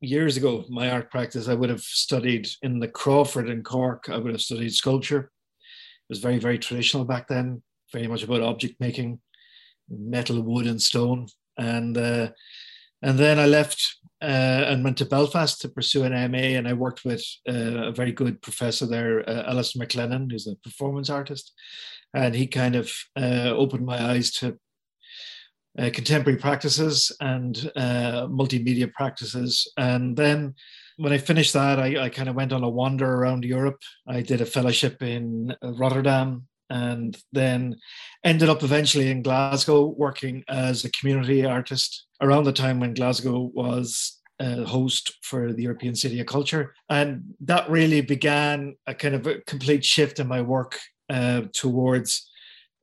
years ago, my art practice, I would have studied in the Crawford in Cork. I would have studied sculpture. It was very, very traditional back then, very much about object making, metal, wood, and stone. And uh, and then I left uh, and went to Belfast to pursue an MA, and I worked with uh, a very good professor there, uh, Alastair MacLennan, who's a performance artist, and he kind of uh, opened my eyes to uh, contemporary practices and uh, multimedia practices. And then when I finished that, I, I kind of went on a wander around Europe. I did a fellowship in Rotterdam and then ended up eventually in Glasgow working as a community artist around the time when Glasgow was a host for the European City of Culture. And that really began a kind of a complete shift in my work uh, towards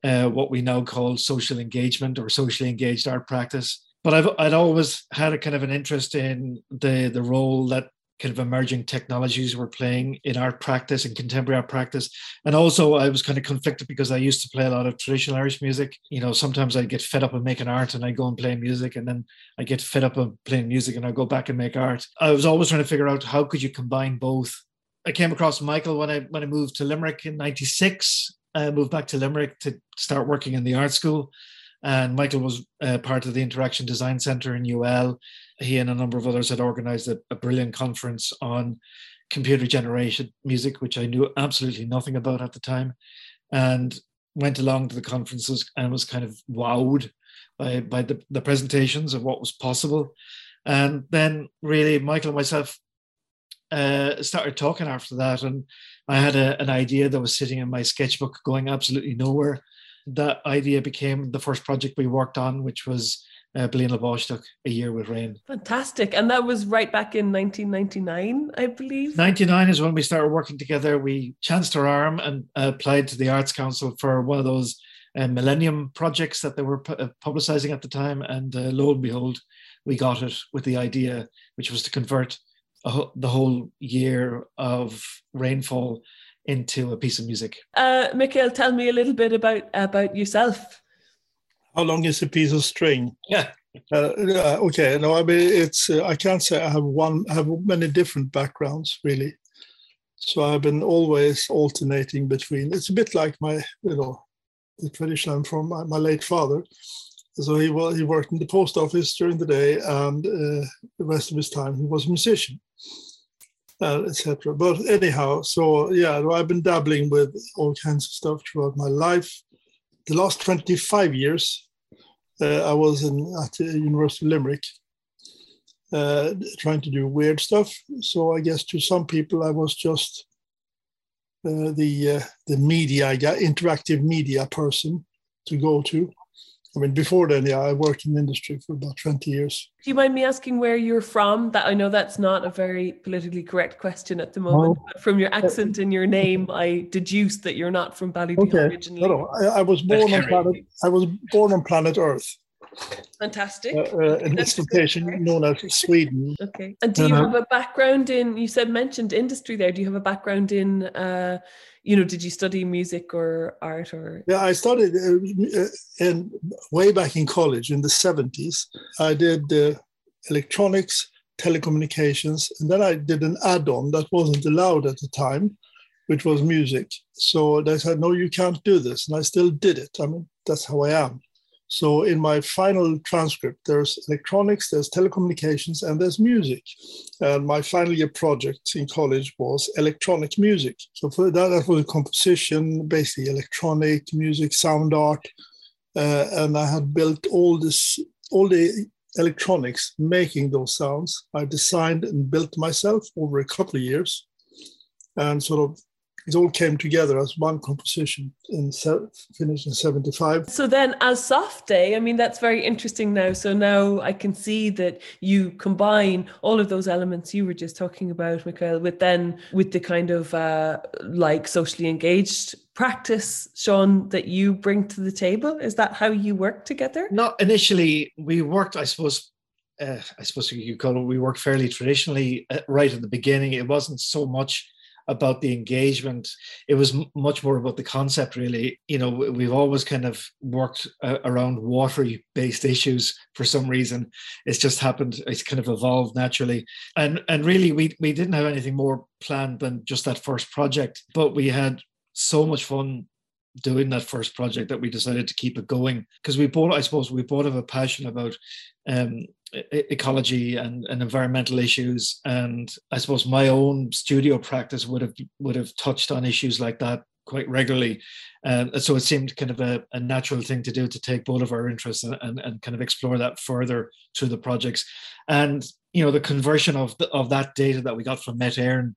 uh, what we now call social engagement or socially engaged art practice. But I've I'd always had a kind of an interest in the the role that kind of emerging technologies were playing in art practice and contemporary art practice. And also I was kind of conflicted because I used to play a lot of traditional Irish music. You know, sometimes I get fed up of making art and I go and play music and then I get fed up of playing music and I go back and make art. I was always trying to figure out how could you combine both. I came across Michael when I when I moved to Limerick in 96. I moved back to Limerick to start working in the art school. And Michael was uh, part of the Interaction Design Centre in UL he and a number of others had organized a, a brilliant conference on computer generated music, which I knew absolutely nothing about at the time, and went along to the conferences and was kind of wowed by, by the, the presentations of what was possible. And then really Michael and myself uh, started talking after that. And I had a, an idea that was sitting in my sketchbook going absolutely nowhere. That idea became the first project we worked on, which was uh, Bliana Báisteach, A Year with Rain. Fantastic. And that was right back in 1999, I believe. 99 is when we started working together. We chanced our arm and uh, applied to the Arts Council for one of those uh, Millennium projects that they were pu- uh, publicizing at the time. And uh, lo and behold, we got it with the idea, which was to convert ho- the whole year of rainfall into a piece of music. Uh, Mikael, tell me a little bit about about yourself. How long is a piece of string? Yeah. Uh, okay. No, I mean it's. Uh, I can't say I have one. I have many different backgrounds really. So I've been always alternating between. It's a bit like my, you know, the tradition I'm from. My, my late father. So he was he worked in the post office during the day, and uh, the rest of his time he was a musician, uh, etc. But anyhow, so yeah, I've been dabbling with all kinds of stuff throughout my life. The last 25 years, uh, I was in at the University of Limerick uh, trying to do weird stuff. So I guess to some people I was just uh, the uh, the media, interactive media person to go to. I mean, before then, yeah, I worked in industry for about 20 years. Do you mind me asking where you're from? That I know that's not a very politically correct question at the moment, but from your accent and your name, I deduced that you're not from Ballydehob okay. originally. No, no. I, I was born on planet. I was born on planet Earth. Fantastic. Uh, uh, an institution known as Sweden. Okay. And do you have a background in? You said mentioned industry there. Do you have a background in? Uh, you know, did you study music or art or? Yeah, I studied uh, uh in way back in college in the seventies. I did uh, electronics, telecommunications, and then I did an add-on that wasn't allowed at the time, which was music. So they said, "No, you can't do this," and I still did it. I mean, that's how I am. So in my final transcript, there's electronics, there's telecommunications, and there's music. And my final year project in college was electronic music. So for that, that was a composition, basically electronic music, sound art, uh, and I had built all this, all the electronics making those sounds. I designed and built myself over a couple of years, and sort of it all came together as one composition in finished in 75 so then as Softday i mean that's very interesting now. So now i can see that you combine all of those elements you were just talking about michael with then with the kind of uh, like socially engaged practice sean that you bring to the table. Is that how you work together? Not initially we worked i suppose uh, I suppose you call it, we worked fairly traditionally uh, right at the beginning. It wasn't so much about the engagement. It was m- much more about the concept, really. You know, we've always kind of worked uh, around watery based issues for some reason. It's just happened. It's kind of evolved naturally, and and really, we we didn't have anything more planned than just that first project, but we had so much fun doing that first project that we decided to keep it going because we both, I suppose, we both have a passion about um, ecology and, and environmental issues, and I suppose my own studio practice would have would have touched on issues like that quite regularly. and so it seemed kind of a, a, natural thing to do to take both of our interests and, and, and, kind of explore that further through the projects. And, you know, the conversion of, the, of that data that we got from Met Éireann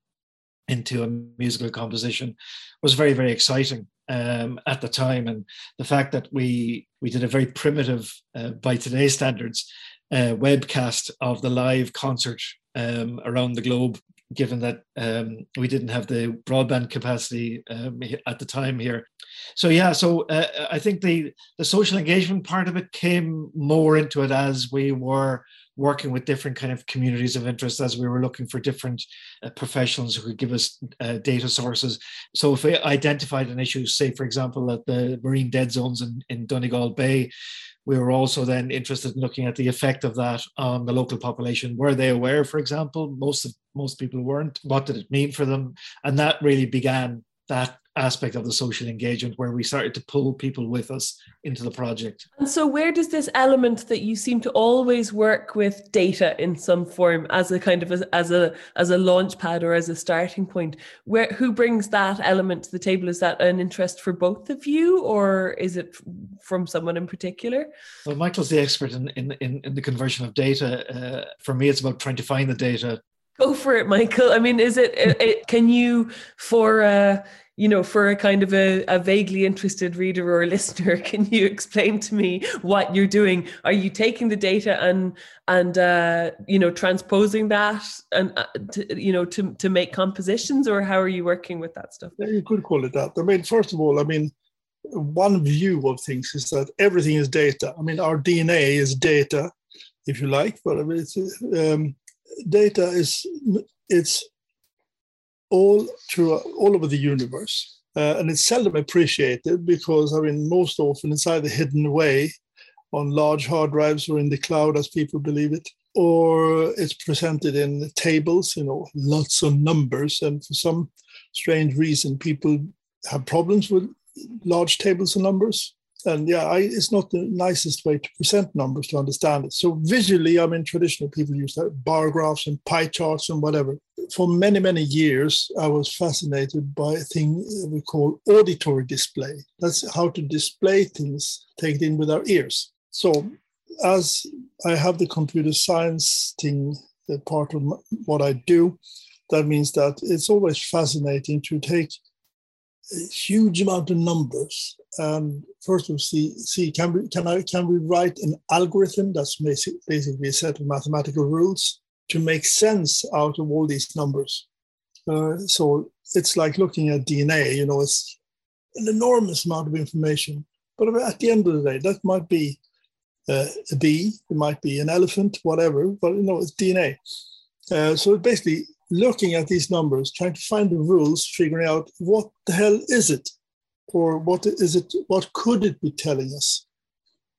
into a musical composition was very, very exciting um, at the time, and the fact that we we did a very primitive, uh, by today's standards, uh, webcast of the live concert um, around the globe. Given that um, we didn't have the broadband capacity um, at the time here, so yeah, so uh, I think the the social engagement part of it came more into it as we were working with different kind of communities of interest as we were looking for different uh, professionals who could give us uh, data sources. So if we identified an issue, say for example at the marine dead zones in, in Donegal Bay, we were also then interested in looking at the effect of that on the local population. Were they aware, for example? Most of most people weren't. What did it mean for them? And that really began that aspect of the social engagement where we started to pull people with us into the project. And so where does this element that you seem to always work with data in some form as a kind of a, as a as a launch pad or as a starting point where who brings that element to the table is that an interest for both of you or is it from someone in particular? Well Michael's the expert in in in, in the conversion of data uh, for me it's about trying to find the data Go for it, Michael. I mean, is it, it, it can you for uh, you know, for a kind of a, a, vaguely interested reader or listener, can you explain to me what you're doing? Are you taking the data and and uh, you know transposing that and uh, to, you know to to make compositions, or how are you working with that stuff? You could call it that. I mean, first of all, I mean, one view of things is that everything is data. I mean, our DNA is data, if you like, but I mean, um, data is it's all through all over the universe. Uh, and it's seldom appreciated because, I mean, most often it's either hidden away on large hard drives or in the cloud, as people believe it, or it's presented in tables, you know, lots of numbers. And for some strange reason, people have problems with large tables of numbers and yeah, I, it's not the nicest way to present numbers to understand it. So visually, I mean, traditional people use that bar graphs and pie charts and whatever. For many, many years, I was fascinated by a thing we call auditory display. That's how to display things, take it in with our ears. So as I have the computer science thing, part of what I do, that means that it's always fascinating to take a huge amount of numbers and first of all see see can we can I can we write an algorithm that's basically a set of mathematical rules to make sense out of all these numbers. Uh, so it's like looking at DNA. You know, it's an enormous amount of information. But at the end of the day, that might be uh, a bee, it might be an elephant, whatever. But you know, it's DNA. Uh, so basically, looking at these numbers, trying to find the rules, figuring out what the hell is it, or what is it? What could it be telling us?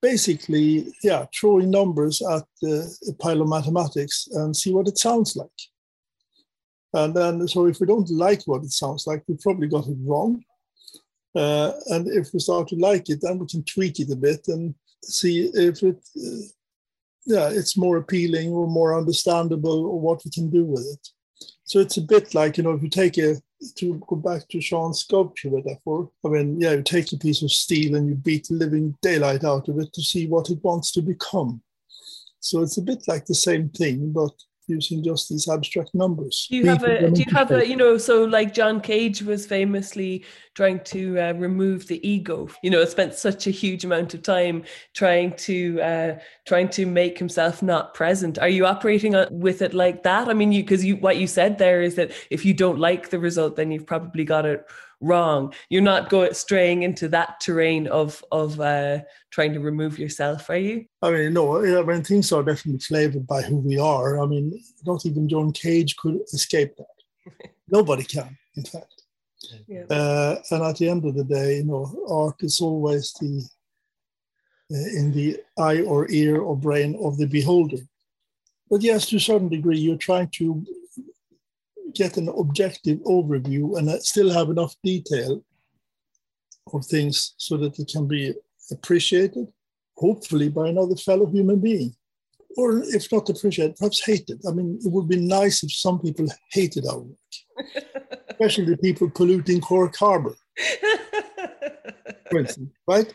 Basically, yeah, throwing numbers at the pile of mathematics and see what it sounds like. And then, so if we don't like what it sounds like, we probably got it wrong. Uh, and if we start to like it, then we can tweak it a bit and see if it, uh, yeah, it's more appealing or more understandable or what we can do with it. So it's a bit like, you know, if you take a, to go back to Sean's sculpture metaphor, I mean, yeah, you take a piece of steel and you beat living daylight out of it to see what it wants to become. So it's a bit like the same thing, but using just these abstract numbers. Do you have a do you have a you know so like John Cage was famously trying to uh, remove the ego. You know, spent such a huge amount of time trying to uh, trying to make himself not present. Are you operating with it like that? I mean, you because you what you said there is that if you don't like the result, then you've probably got it wrong. You're not going straying into that terrain of of uh, trying to remove yourself, are you? I mean, no. I mean, things are definitely flavored by who we are. I mean, not even John Cage could escape that. Nobody can. in fact. Yeah. Uh, and at the end of the day, you know, art is always the uh, in the eye or ear or brain of the beholder. But yes, to a certain degree, you're trying to get an objective overview and still have enough detail of things so that it can be appreciated, hopefully by another fellow human being. Or if not appreciated, perhaps hated. I mean, it would be nice if some people hated our work, especially the people polluting Cork Harbour, for instance, right?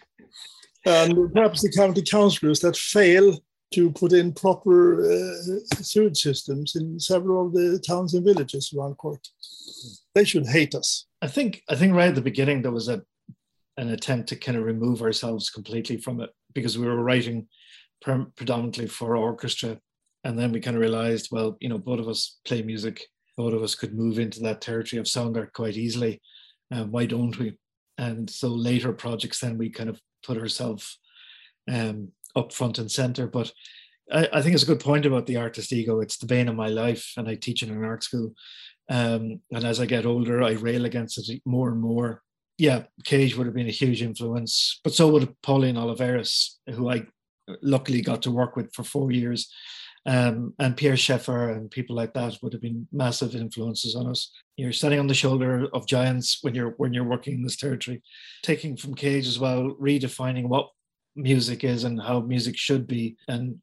And perhaps the county councillors that fail to put in proper uh, sewage systems in several of the towns and villages around Cork. They should hate us. I think I think right at the beginning there was a an attempt to kind of remove ourselves completely from it because we were writing pre- predominantly for orchestra, and then we kind of realized, well, you know, both of us play music, both of us could move into that territory of sound art quite easily. Um, why don't we? And so later projects, then we kind of put ourselves um, up front and center. But I, I, think it's a good point about the artist ego. It's the bane of my life, and I teach in an art school. Um, and as I get older, I rail against it more and more. Yeah, Cage would have been a huge influence, but so would Pauline Oliveros, who I luckily got to work with for four years. Um, and Pierre Schaeffer and people like that would have been massive influences on us. You're standing on the shoulder of giants when you're when you're working in this territory, taking from Cage as well, redefining what music is and how music should be, and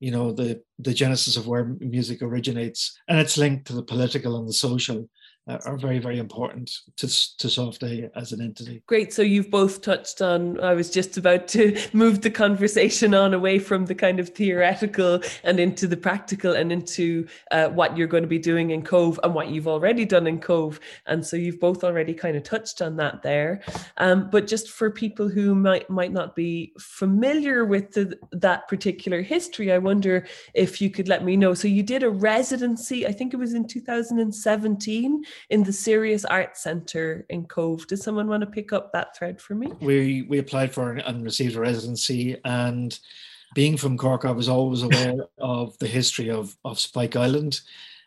you know the the genesis of where music originates, and it's linked to the political and the social are very, very important to, to Softday as an entity. Great. So you've both touched on, I was just about to move the conversation on away from the kind of theoretical and into the practical and into uh, what you're going to be doing in Cobh and what you've already done in Cobh And so you've both already kind of touched on that there. Um, but just for people who might, might not be familiar with the, that particular history, I wonder if you could let me know. So you did a residency, I think it was in 2017 in the Sirius Arts Centre in Cobh. Does someone want to pick up that thread for me? We we applied for and received a residency, and being from Cork, I was always aware of the history of of Spike Island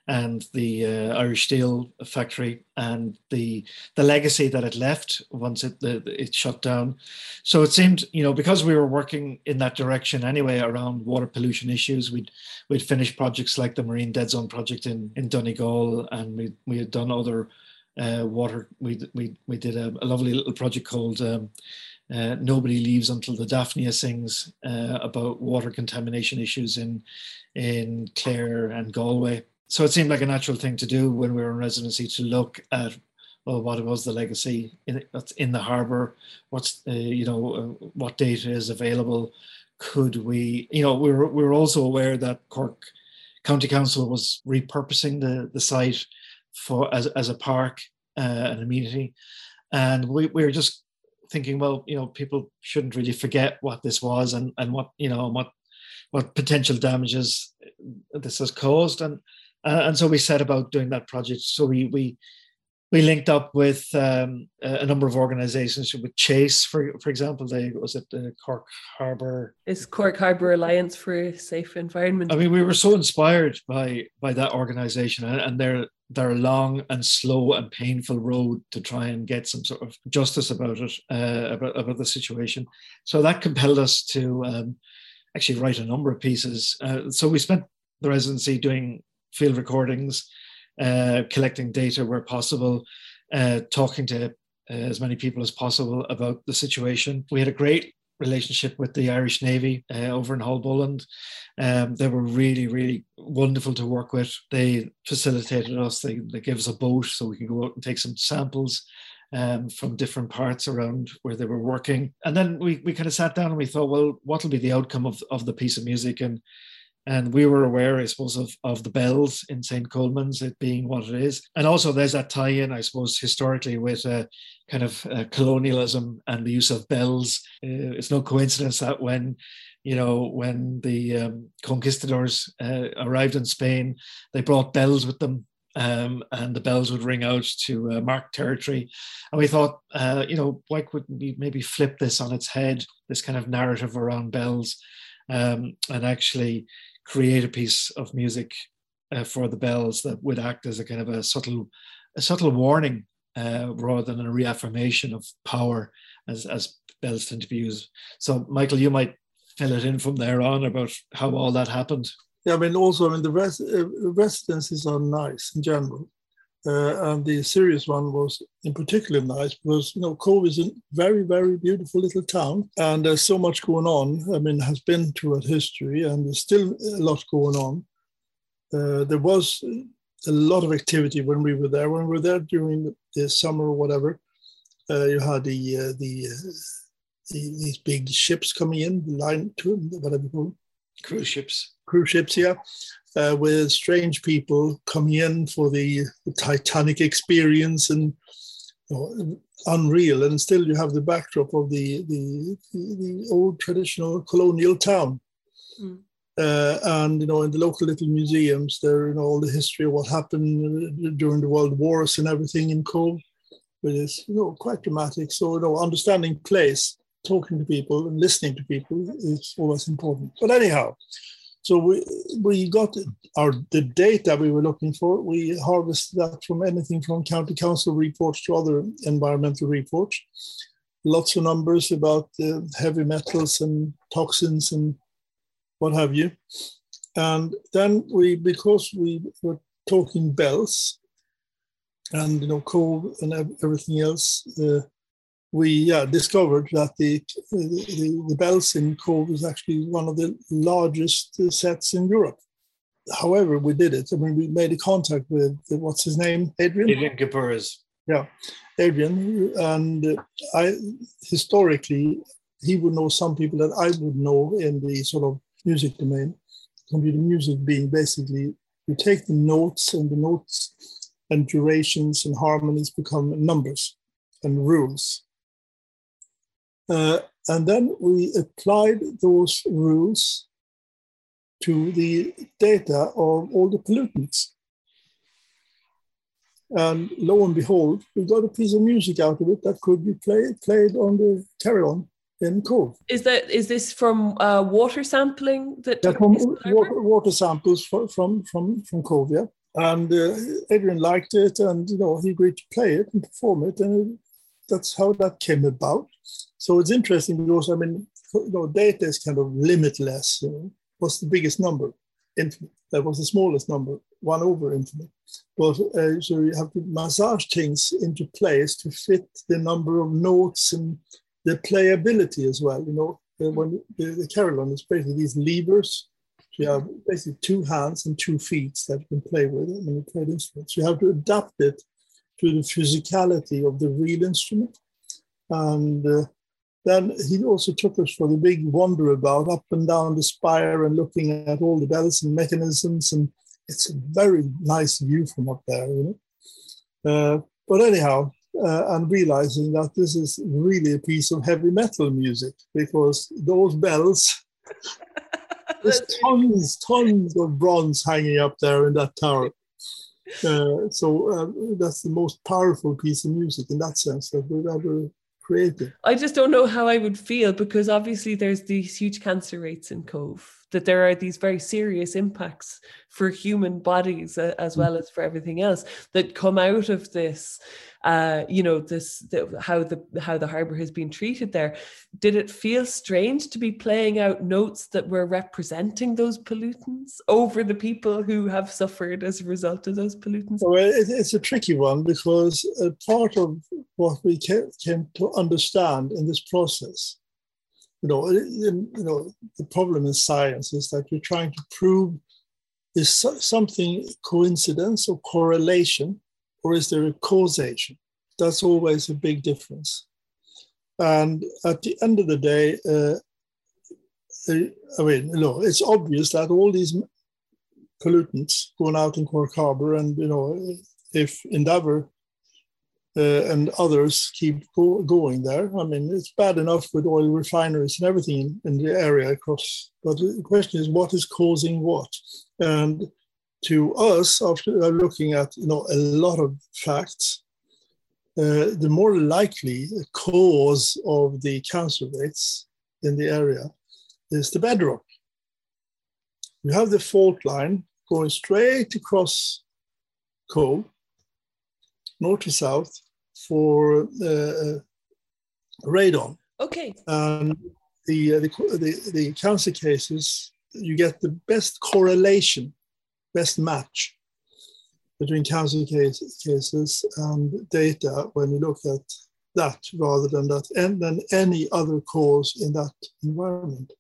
and the uh, Irish Steel factory and the the legacy that it left once it the, it shut down. So it seemed, you know, because we were working in that direction anyway around water pollution issues, we'd we'd finished projects like the Marine Dead Zone project in in Donegal, and we we had done other uh, water. We we we did a, a lovely little project called. Um, uh, nobody leaves until the Daphnia sings uh, about water contamination issues in in Clare and Galway so it seemed like a natural thing to do when we were in residency to look at well what was the legacy in, that's in the harbour what's uh, you know uh, what data is available? Could we you know we were, we were also aware that cork county council was repurposing the the site for as, as a park uh, an amenity. And we, we were just thinking well you know people shouldn't really forget what this was and and what you know what what potential damages this has caused. And uh, and so we set about doing that project. So we we we linked up with um, a number of organisations with Chase, for for example. They was it the Cork Harbour. Is Cork Harbour Alliance for a Safe Environment. I mean, we were so inspired by by that organisation and, and their their long and slow and painful road to try and get some sort of justice about it, uh, about about the situation. So that compelled us to um, actually write a number of pieces. Uh, so we spent the residency doing field recordings, uh, collecting data where possible, uh, talking to uh, as many people as possible about the situation. We had a great relationship with the Irish Navy uh, over in Haulbowline. Um, they were really, really wonderful to work with. They facilitated us. They, they gave us a boat so we could go out and take some samples. Um, from different parts around where they were working. And then we, we kind of sat down and we thought, well, what will be the outcome of, of the piece of music? And and we were aware, I suppose, of, of the bells in St. Colman's, it being what it is. And also there's that tie-in, I suppose, historically with uh, kind of uh, colonialism and the use of bells. Uh, it's no coincidence that when, you know, when the um, conquistadors uh, arrived in Spain, they brought bells with them um, and the bells would ring out to uh, mark territory. And we thought, uh, you know, why couldn't we maybe flip this on its head, this kind of narrative around bells, um, and actually create a piece of music uh, for the bells that would act as a kind of a subtle, a subtle warning uh, rather than a reaffirmation of power as, as bells tend to be used. So, Michael, you might fill it in from there on about how all that happened. Yeah, I mean, also, I mean, the res- uh, residences are nice in general. Uh, and the Sirius one was in particular nice because you know Cobh is a very very beautiful little town and there's so much going on. I mean, has been throughout history and there's still a lot going on. Uh, there was a lot of activity when we were there. When we were there during the summer or whatever, uh, you had the uh, the, uh, the, these big ships coming in, the line to whatever you call them. Cruise ships. Cruise ships, yeah uh, with strange people coming in for the, the Titanic experience and you know, unreal. And still, you have the backdrop of the the, the old traditional colonial town. Mm. Uh, and you know, in the local little museums, there you know all the history of what happened during the world wars and everything in Cobh, which is you know quite dramatic. So you know, understanding place, talking to people, and listening to people is always important. But anyhow, so we we got our the data we were looking for. We harvested that from anything from county council reports to other environmental reports. Lots of numbers about uh, heavy metals and toxins and what have you. And then we, because we were talking bells and you know coal and everything else, uh, we yeah, discovered that the, the, the bells in Cobh is actually one of the largest uh, sets in Europe. However, we did it. I mean, we made a contact with what's his name, Adrian. Adrian Gebruers. Yeah, Adrian, and uh, I historically he would know some people that I would know in the sort of music domain. Computer music being basically you take the notes and the notes and durations and harmonies become numbers and rules. Uh, and then we applied those rules to the data of all the pollutants. And lo and behold, we got a piece of music out of it that could be played played on the carillon in Cobh. Is that is this from uh, water sampling that? Yeah, from water, water, samples from from from, from Cobh, yeah. And uh, Adrian liked it, and you know he agreed to play it and perform it, and that's how that came about. So it's interesting because I mean, you know, data is kind of limitless. You know? What's the biggest number? Infinite. That was the smallest number, one over infinite. But uh, so you have to massage things into place to fit the number of notes and the playability as well. You know, uh, when the, the carillon is basically these levers. You have basically two hands and two feet that you can play with when you play the instrument. So you have to adapt it to the physicality of the real instrument. And uh, then he also took us for the big wander about up and down the spire and looking at all the bells and mechanisms. And it's a very nice view from up there, you know. Uh, but anyhow, uh, and realizing that this is really a piece of heavy metal music because those bells, there's tons, tons of bronze hanging up there in that tower. Uh, so uh, that's the most powerful piece of music in that sense that we've ever created. I just don't know how I would feel because obviously there's these huge cancer rates in Cobh, that there are these very serious impacts for human bodies uh, as well as for everything else that come out of this uh, you know this the, how the how the harbor has been treated there. Did it feel strange to be playing out notes that were representing those pollutants over the people who have suffered as a result of those pollutants? Well it, it's a tricky one because a part of what we came, came to understand in this process you know, you know, the problem in science is that you're trying to prove is something coincidence or correlation or is there a causation? That's always a big difference. And at the end of the day, uh, I mean, know, it's obvious that all these pollutants going out in Cork Harbour, and you know, if Indaver uh, and others keep go, going there, I mean, it's bad enough with oil refineries and everything in, in the area across. But the question is, what is causing what? And to us, after looking at you know a lot of facts, uh, the more likely cause of the cancer rates in the area is the bedrock. You have the fault line going straight across Cobh, north to south, for uh, radon. Okay. And the, uh, the, the, the cancer cases, you get the best correlation, best match between cancer case, cases and data when you look at that rather than that and than any other cause in that environment.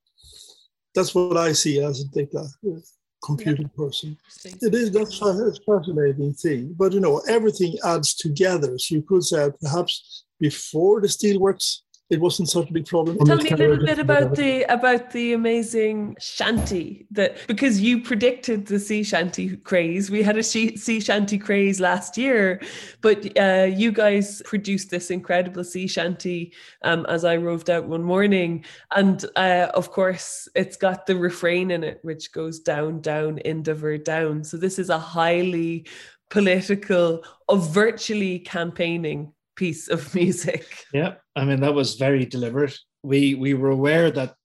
That's what I see as a data uh, computing yeah. person. It is that's a fascinating thing. But you know, everything adds together. So you could say perhaps before the steelworks it wasn't such a big problem. Tell me a little bit about the about the amazing shanty that because you predicted the sea shanty craze. We had a sea shanty craze last year, but uh, you guys produced this incredible sea shanty um, as I roved out one morning, and uh, of course it's got the refrain in it, which goes down, down, Indaver, down. So this is a highly political, of virtually campaigning piece of music. Yeah, I mean that was very deliberate. We we were aware that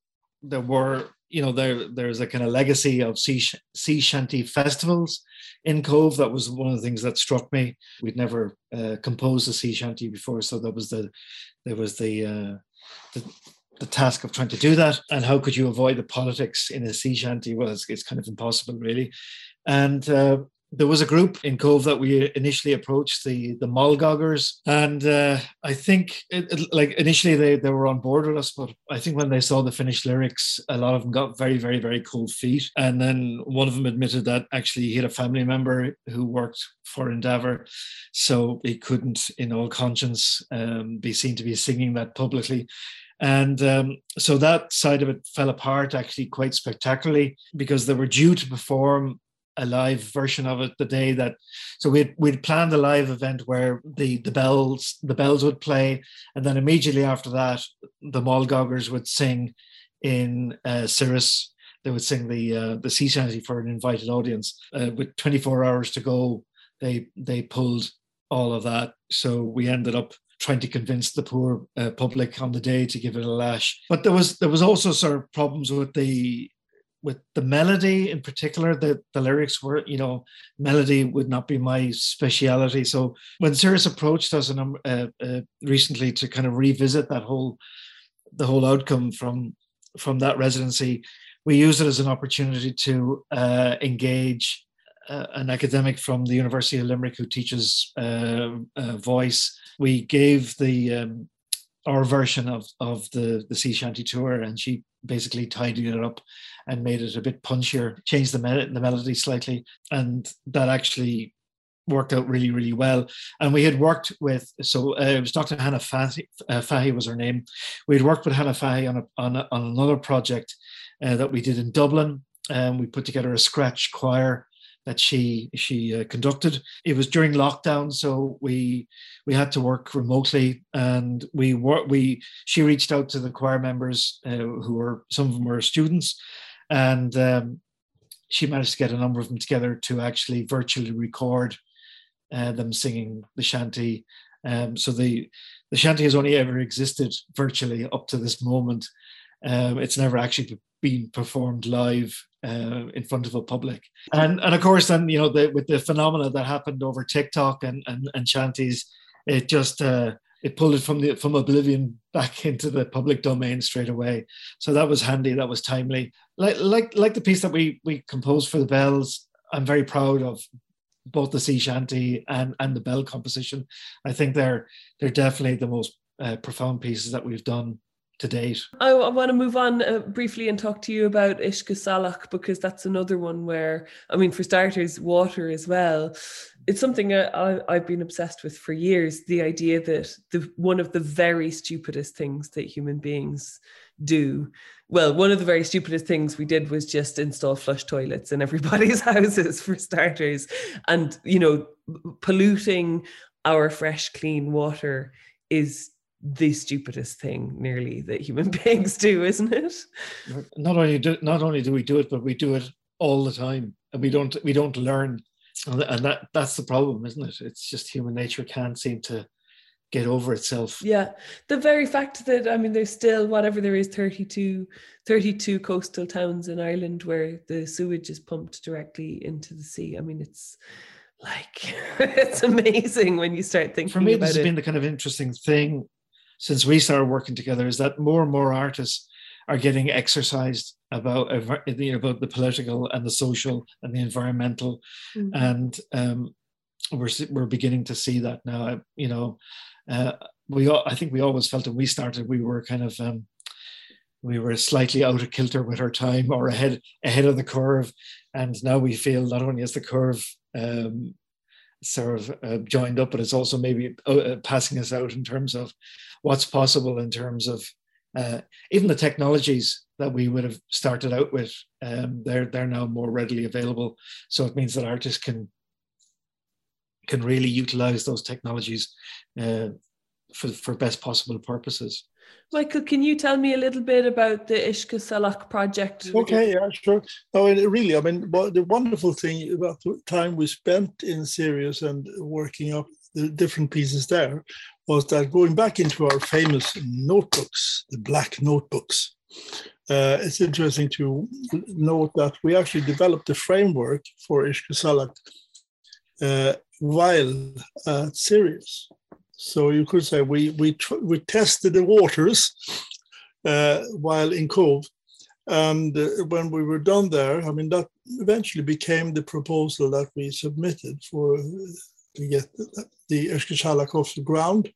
there were you know there there's a kind of legacy of sea sea shanty festivals in Cobh. That was one of the things that struck me. We'd never uh, composed a sea shanty before, so that was the there was the, uh, the the task of trying to do that. And how could you avoid the politics in a sea shanty? Well, it's, it's kind of impossible, really. And uh, there was a group in Cobh that we initially approached the the Mollgoggers, and uh, I think it, it, like initially they, they were on board with us, but I think when they saw the finished lyrics, a lot of them got very very very cold feet, and then one of them admitted that actually he had a family member who worked for Indaver, so he couldn't, in all conscience, um, be seen to be singing that publicly. And um, so that side of it fell apart actually quite spectacularly because they were due to perform a live version of it the day that so we'd we'd planned a live event where the the bells the bells would play. And then immediately after that the Mollgoggers would sing in uh, Sirius. They would sing the uh, the sea shanty for an invited audience. Uh, with 24 hours to go they they pulled all of that. So we ended up trying to convince the poor uh, public on the day to give it a lash. But there was there was also sort of problems with the with the melody in particular the, the lyrics were you know melody would not be my speciality. So when Sirius approached us and uh, uh, recently to kind of revisit that whole the whole outcome from from that residency we used it as an opportunity to uh, engage uh, an academic from the University of Limerick who teaches uh, uh, voice. We gave the um, our version of of the the sea shanty tour and she basically tidied it up and made it a bit punchier, changed the, me- the melody slightly, and that actually worked out really, really well. And we had worked with, so uh, it was Dr. Hannah Fahy, uh, Fahy was her name. We had worked with Hannah Fahy on, a, on, a, on another project uh, that we did in Dublin. And we put together a scratch choir that she she uh, conducted. It was during lockdown, so we we had to work remotely, and we were we she reached out to the choir members uh, who were some of them were students, and um, she managed to get a number of them together to actually virtually record uh, them singing the shanty. Um, so the the shanty has only ever existed virtually up to this moment. Um, it's never actually been performed live uh, in front of a public, and and of course then you know the, with the phenomena that happened over TikTok and and, and shanties, it just uh, it pulled it from the from oblivion back into the public domain straight away. So that was handy. That was timely. Like like like the piece that we we composed for the bells. I'm very proud of both the sea shanty and and the bell composition. I think they're they're definitely the most uh, profound pieces that we've done to date. I, I want to move on uh, briefly and talk to you about Uisce Salach because that's another one where, I mean, for starters, water as well. It's something I, I've been obsessed with for years. The idea that the one of the very stupidest things that human beings do. Well, one of the very stupidest things we did was just install flush toilets in everybody's houses for starters, and you know, polluting our fresh, clean water is the stupidest thing nearly that human beings do, isn't it? Not only do not only do we do it, but we do it all the time, and we don't we don't learn, and that that's the problem, isn't it? It's just human nature can't seem to get over itself. Yeah. The very fact that, I mean, there's still whatever there is 32, 32 coastal towns in Ireland where the sewage is pumped directly into the sea. I mean, it's like, it's amazing when you start thinking For me, this has it. been the kind of interesting thing since we started working together is that more and more artists are getting exercised about you know, about the political and the social and the environmental Mhm. and um, we're we're beginning to see that now. I- You know, uh, we all, I think we always felt when we started we were kind of um, we were slightly out of kilter with our time or ahead ahead of the curve, and now we feel not only is the curve um, sort of uh, joined up, but it's also maybe uh, uh, passing us out in terms of what's possible in terms of uh, even the technologies that we would have started out with. Um, they're they're now more readily available, so it means that artists can can really utilize those technologies uh, for for best possible purposes. Michael, can you tell me a little bit about the Uisce Salach project? Okay, yeah, sure. No, and really, I mean, the wonderful thing about the time we spent in Sirius and working up the different pieces there was that going back into our famous notebooks, the black notebooks, uh, it's interesting to note that we actually developed the framework for Uisce Salach uh, while at Sirius. So you could say we we we tested the waters uh, while in Cobh, and uh, when we were done there, I mean that eventually became the proposal that we submitted for uh, to get the, Uisce Salach off the ground.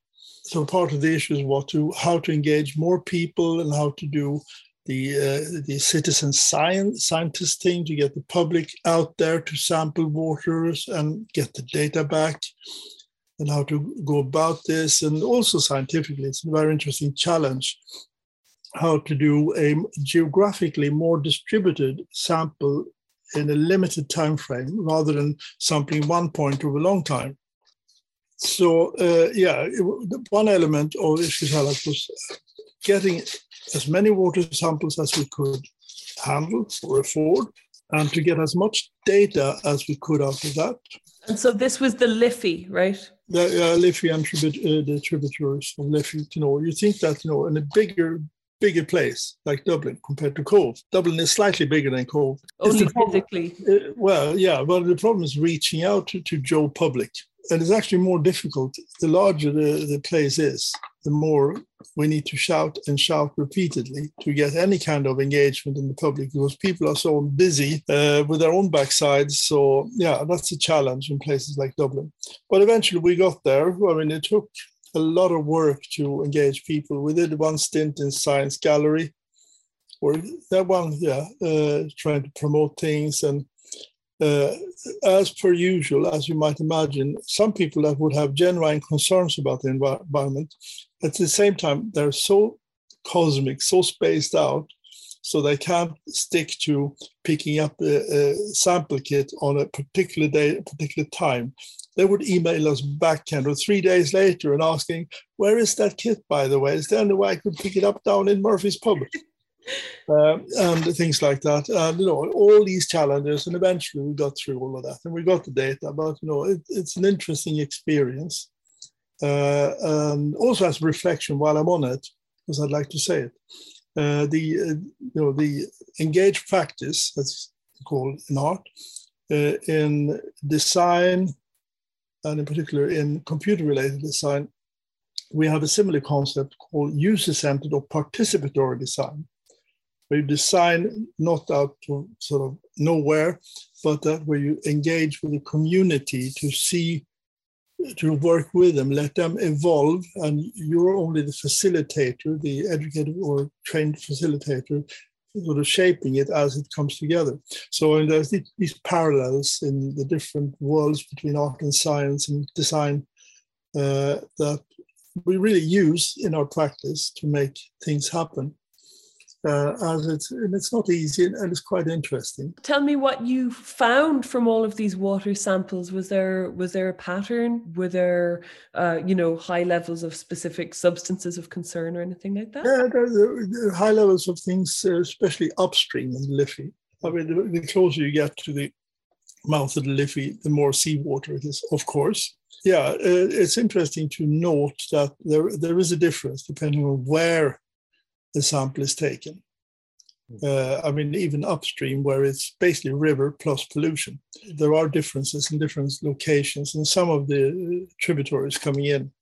So part of the issues was to how to engage more people and how to do the uh, the citizen science scientist thing to get the public out there to sample waters and get the data back and how to go about this. And also scientifically it's a very interesting challenge how to do a geographically more distributed sample in a limited time frame rather than sampling one point over a long time. So uh, yeah one element of Uisce Salach was getting as many water samples as we could handle or afford and to get as much data as we could out of that. And so this was the Liffey, right? The uh, Liffey and tribut- uh, the tributaries of Liffey, you know, you think that, you know, in a bigger, bigger place like Dublin compared to Cobh, Dublin is slightly bigger than Cobh. Only the problem- physically. uh, well, yeah, Well, the problem is reaching out to, to Joe public. And it's actually more difficult. The larger the, the place is, the more we need to shout and shout repeatedly to get any kind of engagement in the public because people are so busy uh, with their own backsides. So, yeah, that's a challenge in places like Dublin. But eventually we got there. I mean, it took a lot of work to engage people. We did one stint in Science Gallery, or that one, yeah, uh, trying to promote things and uh, as per usual, as you might imagine, some people that would have genuine concerns about the envi- environment, at the same time, they're so cosmic, so spaced out, so they can't stick to picking up a, a sample kit on a particular day, a particular time. They would email us back kind of three days later and asking, "Where is that kit, by the way? Is there any way I could pick it up down in Murphy's Pub?" Um, and things like that. And you know, all these challenges, and eventually we got through all of that, and we got the data. But you know, it, it's an interesting experience, uh, and also as a reflection while I'm on it, because I'd like to say it. Uh, the uh, you know the engaged practice that's called in art uh, in design and in particular in computer related design we have a similar concept called user-centered or participatory design where you design not out to sort of nowhere, but that where you engage with the community to see, to work with them, let them evolve, and you're only the facilitator, the educated or trained facilitator, sort of shaping it as it comes together. So and there's these- parallels in the different worlds between art and science and design uh, that we really use in our practice to make things happen uh, as it's and it's not easy and it's quite interesting. Tell me what you found from all of these water samples. Was there was there a pattern? Were there uh, you know high levels of specific substances of concern or anything like that? Yeah, there, there, high levels of things, uh, especially upstream in the Liffey. I mean, the, the closer you get to the mouth of the Liffey, the more seawater it is, of course. Yeah, uh, it's interesting to note that there, there is a difference depending on where the sample is taken. Hmm. Uh, I mean, even upstream, where it's basically river plus pollution, there are differences in different locations, and some of the uh, tributaries coming in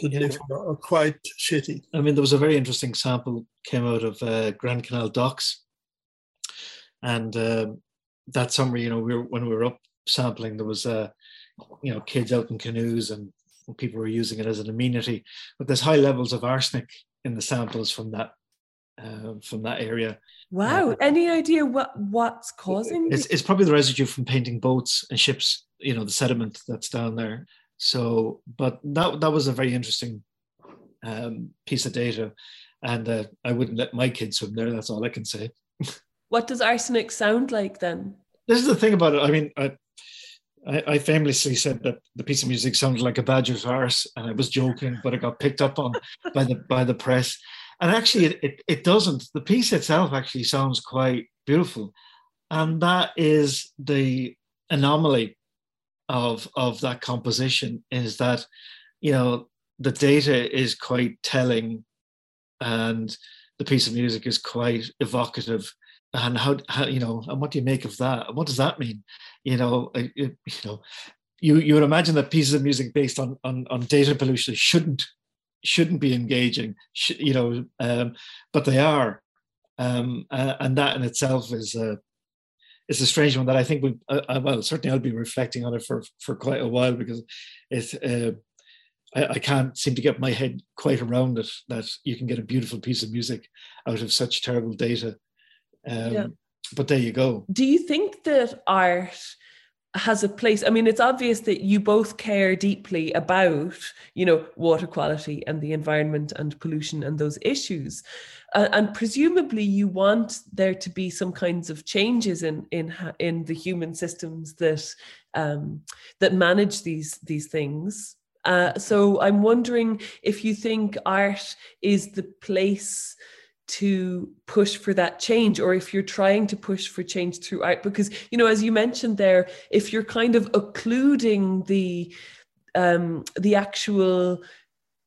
to yeah. are quite shitty. I mean, there was a very interesting sample came out of uh, Grand Canal docks, and uh, that summer, you know, we were when we were up sampling, there was uh, you know kids out in canoes and people were using it as an amenity, but there's high levels of arsenic in the samples from that uh, from that area. Wow! Uh, Any idea what what's causing? It's, it's probably the residue from painting boats and ships. You know, the sediment that's down there. So, but that that was a very interesting um, piece of data, and uh, I wouldn't let my kids swim there. That's all I can say. what does arsenic sound like then? This is the thing about it. I mean, I, I, I famously said that the piece of music sounded like a badger's arse, and I was joking, but it got picked up on by the by the press. And actually, it, it, it doesn't. The piece itself actually sounds quite beautiful, and that is the anomaly of of that composition is that you know the data is quite telling, and the piece of music is quite evocative. And how, how you know and what do you make of that? What does that mean? You know it, you know you you would imagine that pieces of music based on on, on data pollution shouldn't shouldn't be engaging sh- you know um, but they are um, uh, and that in itself is a it's a strange one that I think we uh, well certainly I'll be reflecting on it for for quite a while because it uh, I, I, can't seem to get my head quite around it that you can get a beautiful piece of music out of such terrible data um, yeah. But there you go. Do you think that art has a place? I mean, it's obvious that you both care deeply about, you know, water quality and the environment and pollution and those issues. Uh, and presumably you want there to be some kinds of changes in in in the human systems that um, that manage these these things uh, so i'm wondering if you think art is the place to push for that change or if you're trying to push for change throughout because you know as you mentioned there if you're kind of occluding the um the actual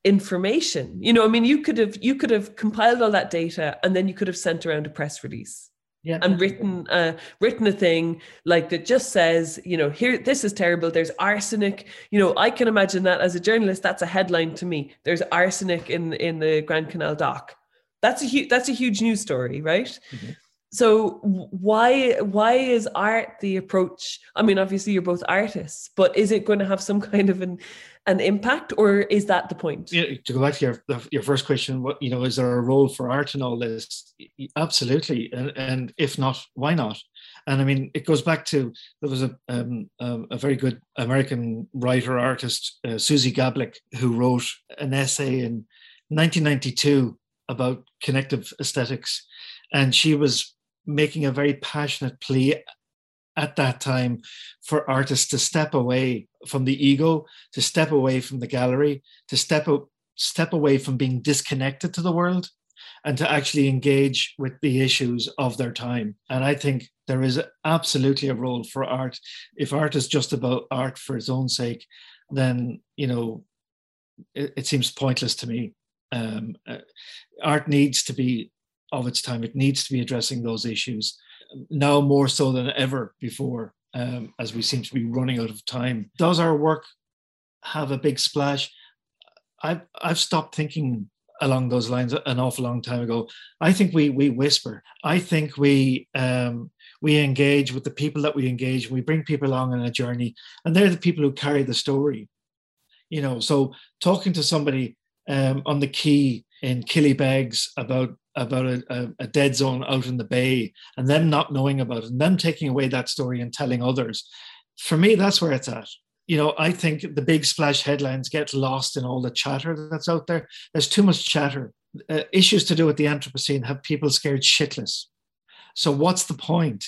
information you know i mean you could have you could have compiled all that data and then you could have sent around a press release yeah. and written uh, written a thing like that just says you know here this is terrible. There's arsenic. You know i can imagine that as a journalist that's a headline to me. There's arsenic in in the grand canal dock that's a huge that's a huge news story, right? Mm-hmm. So why why is art the approach? I mean, obviously you're both artists, but is it going to have some kind of an an impact, or is that the point? Yeah, to go back to your your first question, what you know, is there a role for art in all this? Absolutely, and, and if not, why not? And I mean, it goes back to there was a um, a, a, very good American writer artist, uh, Suzi Gablik, who wrote an essay in 1992 about connective aesthetics. And she was making a very passionate plea at that time for artists to step away from the ego, to step away from the gallery, to step, step away from being disconnected to the world and to actually engage with the issues of their time. And I think there is absolutely a role for art. If art is just about art for its own sake, then, you know, it, it seems pointless to me um, uh, art needs to be of its time. It needs to be addressing those issues now more so than ever before, um, as we seem to be running out of time. Does our work have a big splash? I've I've stopped thinking along those lines an awful long time ago. I think we we whisper. I think we um, we engage with the people that we engage. We bring people along on a journey, and they're the people who carry the story. You know, so talking to somebody um, on the quay in Killybegs about about a, a, dead zone out in the bay and them not knowing about it and them taking away that story and telling others. For me, that's where it's at. You know, I think the big splash headlines get lost in all the chatter that's out there. There's too much chatter. Uh, issues to do with the Anthropocene have people scared shitless. So what's the point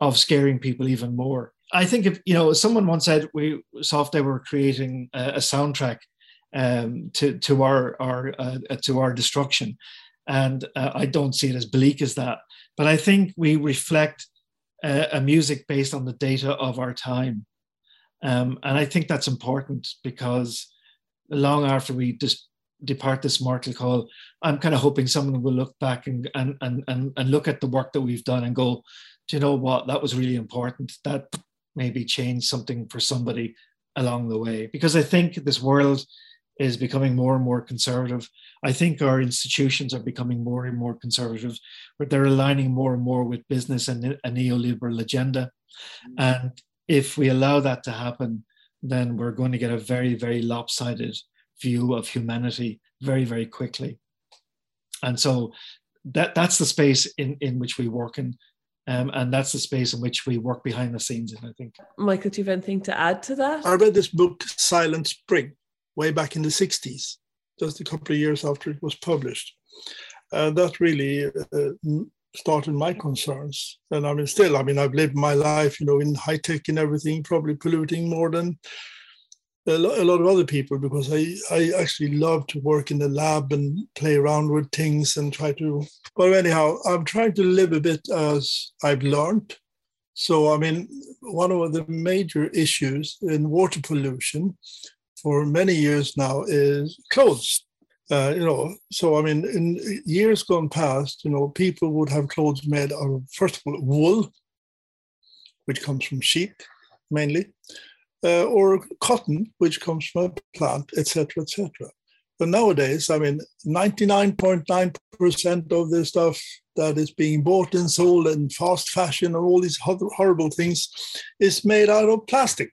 of scaring people even more? I think if you know, someone once said we Softday were creating a, a soundtrack um, to to our our uh, to our destruction, and uh, I don't see it as bleak as that. But I think we reflect a, a music based on the data of our time. Um, and I think that's important because long after we just depart this mortal coil, I'm kind of hoping someone will look back and, and, and, and, and look at the work that we've done and go, do you know what? That was really important. That maybe changed something for somebody along the way. Because I think this world is becoming more and more conservative. I think our institutions are becoming more and more conservative, but they're aligning more and more with business and a neoliberal agenda. Mm-hmm. And if we allow that to happen, then we're going to get a very, very lopsided view of humanity very, very quickly. And so that that's the space in, in which we work in. Um, and that's the space in which we work behind the scenes in, I think. Mikael, do you have anything to add to that? I read this book, Silent Spring, way back in the 60s, just a couple of years after it was published. Uh, that really uh, started my concerns. And I mean, still, I mean, I've lived my life, you know, in high tech and everything, probably polluting more than a lot of other people because I, I actually love to work in the lab and play around with things and try to. But anyhow, I'm trying to live a bit as I've learned. So, I mean, one of the major issues in water pollution for many years now is clothes. Uh, you know, so I mean, in years gone past, you know, people would have clothes made of, first of all, wool, which comes from sheep mainly, uh, or cotton, which comes from a plant, etc., etc. But nowadays, I mean, 99.9% of the stuff that is being bought and sold in fast fashion and all these horrible things is made out of plastic.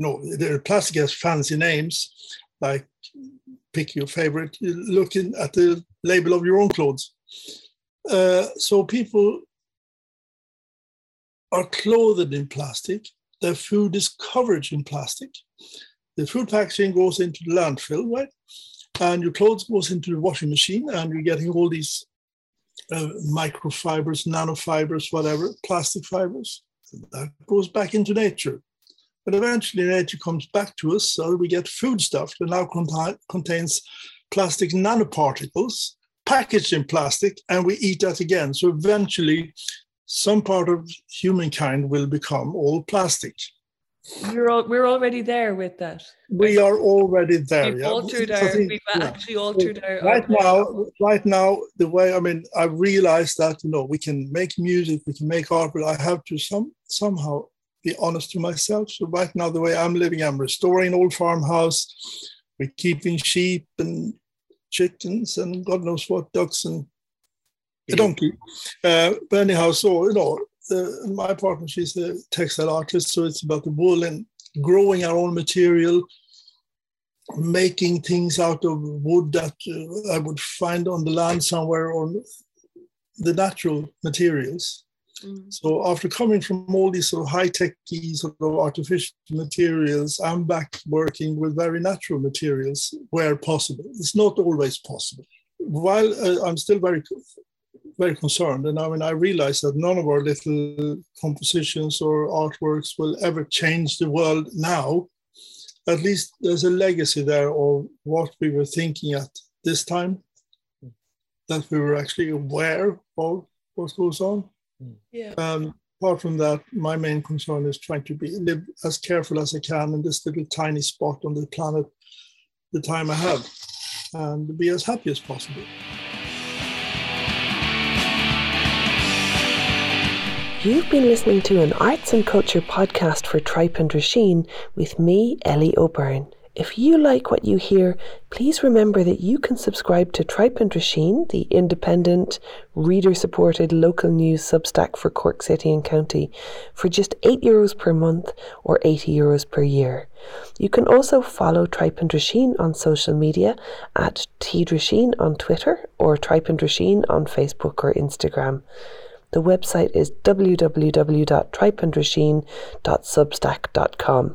No, the plastic has fancy names, like pick your favorite, looking at the label of your own clothes. Uh, so people are clothed in plastic their food is covered in plastic. The food packaging goes into the landfill, right? And your clothes goes into the washing machine, and you're getting all these uh, microfibers, nanofibers, whatever, plastic fibers. That goes back into nature. But eventually, nature comes back to us, so we get food stuff that now conti- contains plastic nanoparticles packaged in plastic, and we eat that again. So eventually, some part of humankind will become all plastic. You're all, we're already there with that. We are already there. We've yeah. altered our, think, we've yeah. actually altered our. Right our now, right now, the way I mean, I realize that you know we can make music, we can make art, but I have to some somehow be honest to myself. So right now, the way I'm living, I'm restoring an old farmhouse. We're keeping sheep and chickens and God knows what ducks and a donkey. Uh, but anyhow, so you know, uh, my partner, she's a textile artist, so it's about the wool and growing our own material, making things out of wood that uh, I would find on the land somewhere on the natural materials. Mm. So after coming from all these sort of high-tech sort of artificial materials, I'm back working with very natural materials where possible. It's not always possible. While uh, I'm still very very concerned. And I mean, I realize that none of our little compositions or artworks will ever change the world now. At least there's a legacy there of what we were thinking at this time, that we were actually aware of what goes on. Yeah. Um, apart from that, my main concern is trying to be live as careful as I can in this little tiny spot on the planet, the time I have, and be as happy as possible. You've been listening to an arts and culture podcast for Tripe and Drisheen with me, Ellie O'Byrne. If you like what you hear, please remember that you can subscribe to Tripe and Drisheen, the independent, reader supported local news substack for Cork City and County, for just €8 Euros per month or €80 Euros per year. You can also follow Tripe and Drisheen on social media at T Drisheen on Twitter or Tripe and Drisheen on Facebook or Instagram. The website is www.tripeanddrisheen.substack.com.